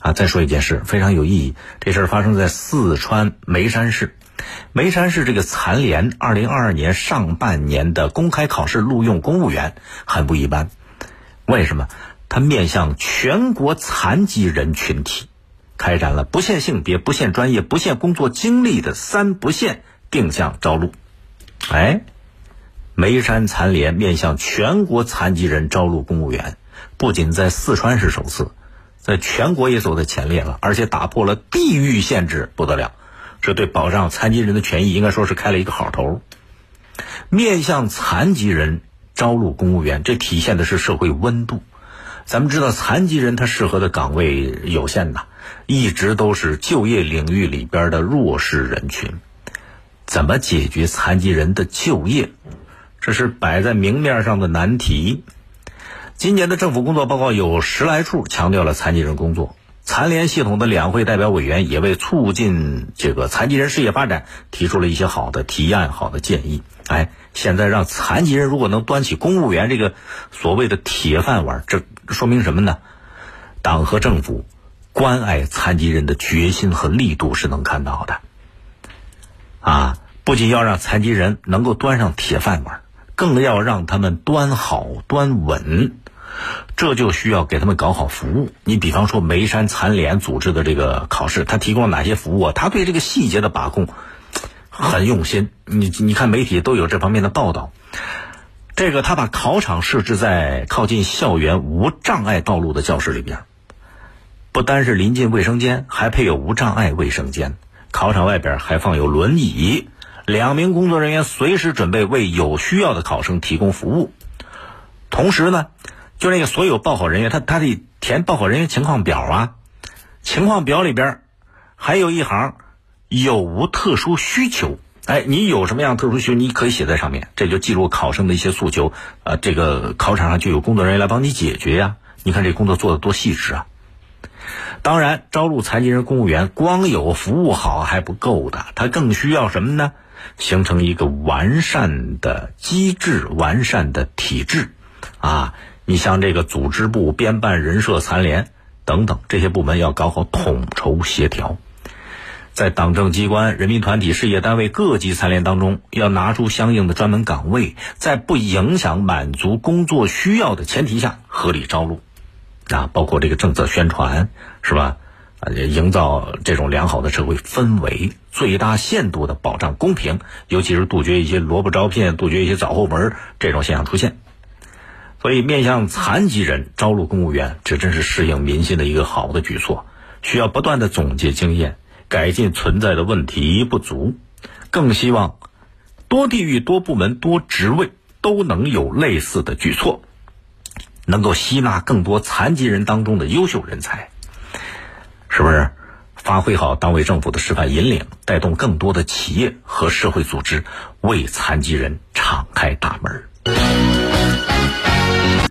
啊，再说一件事非常有意义，这事儿发生在四川眉山市。眉山市这个残联二零二二年上半年的公开考试录用公务员很不一般，为什么？它面向全国残疾人群体，开展了不限性别、不限专业、不限工作经历的“三不限”定向招录。哎，眉山残联面向全国残疾人招录公务员，不仅在四川是首次，在全国也走在前列了，而且打破了地域限制，不得了。这对保障残疾人的权益，应该说是开了一个好头。面向残疾人招录公务员，这体现的是社会温度。咱们知道，残疾人他适合的岗位有限呐，一直都是就业领域里边的弱势人群。怎么解决残疾人的就业，这是摆在明面上的难题。今年的政府工作报告有十来处强调了残疾人工作。残联系统的两会代表委员也为促进这个残疾人事业发展提出了一些好的提案、好的建议。哎，现在让残疾人如果能端起公务员这个所谓的铁饭碗，这说明什么呢？党和政府关爱残疾人的决心和力度是能看到的。啊，不仅要让残疾人能够端上铁饭碗，更要让他们端好、端稳。这就需要给他们搞好服务。你比方说眉山残联组织的这个考试，他提供了哪些服务啊？他对这个细节的把控很用心。你你看媒体都有这方面的报道。这个他把考场设置在靠近校园无障碍道路的教室里边，不单是临近卫生间，还配有无障碍卫生间。考场外边还放有轮椅，两名工作人员随时准备为有需要的考生提供服务。同时呢。就那个所有报考人员，他他得填报考人员情况表啊，情况表里边还有一行有无特殊需求。哎，你有什么样特殊需求，你可以写在上面，这就记录考生的一些诉求。呃，这个考场上就有工作人员来帮你解决呀。你看这工作做的多细致啊！当然，招录残疾人公务员，光有服务好还不够的，他更需要什么呢？形成一个完善的机制、完善的体制啊。你像这个组织部、编办人社残联等等这些部门要搞好统筹协调，在党政机关、人民团体、事业单位各级残联当中，要拿出相应的专门岗位，在不影响满足工作需要的前提下合理招录，啊，包括这个政策宣传是吧？啊，营造这种良好的社会氛围，最大限度的保障公平，尤其是杜绝一些萝卜招聘、杜绝一些找后门这种现象出现。所以，面向残疾人招录公务员，这真是适应民心的一个好的举措。需要不断的总结经验，改进存在的问题不足。更希望多地域、多部门、多职位都能有类似的举措，能够吸纳更多残疾人当中的优秀人才。是不是？发挥好党委政府的示范引领，带动更多的企业和社会组织为残疾人敞开大门。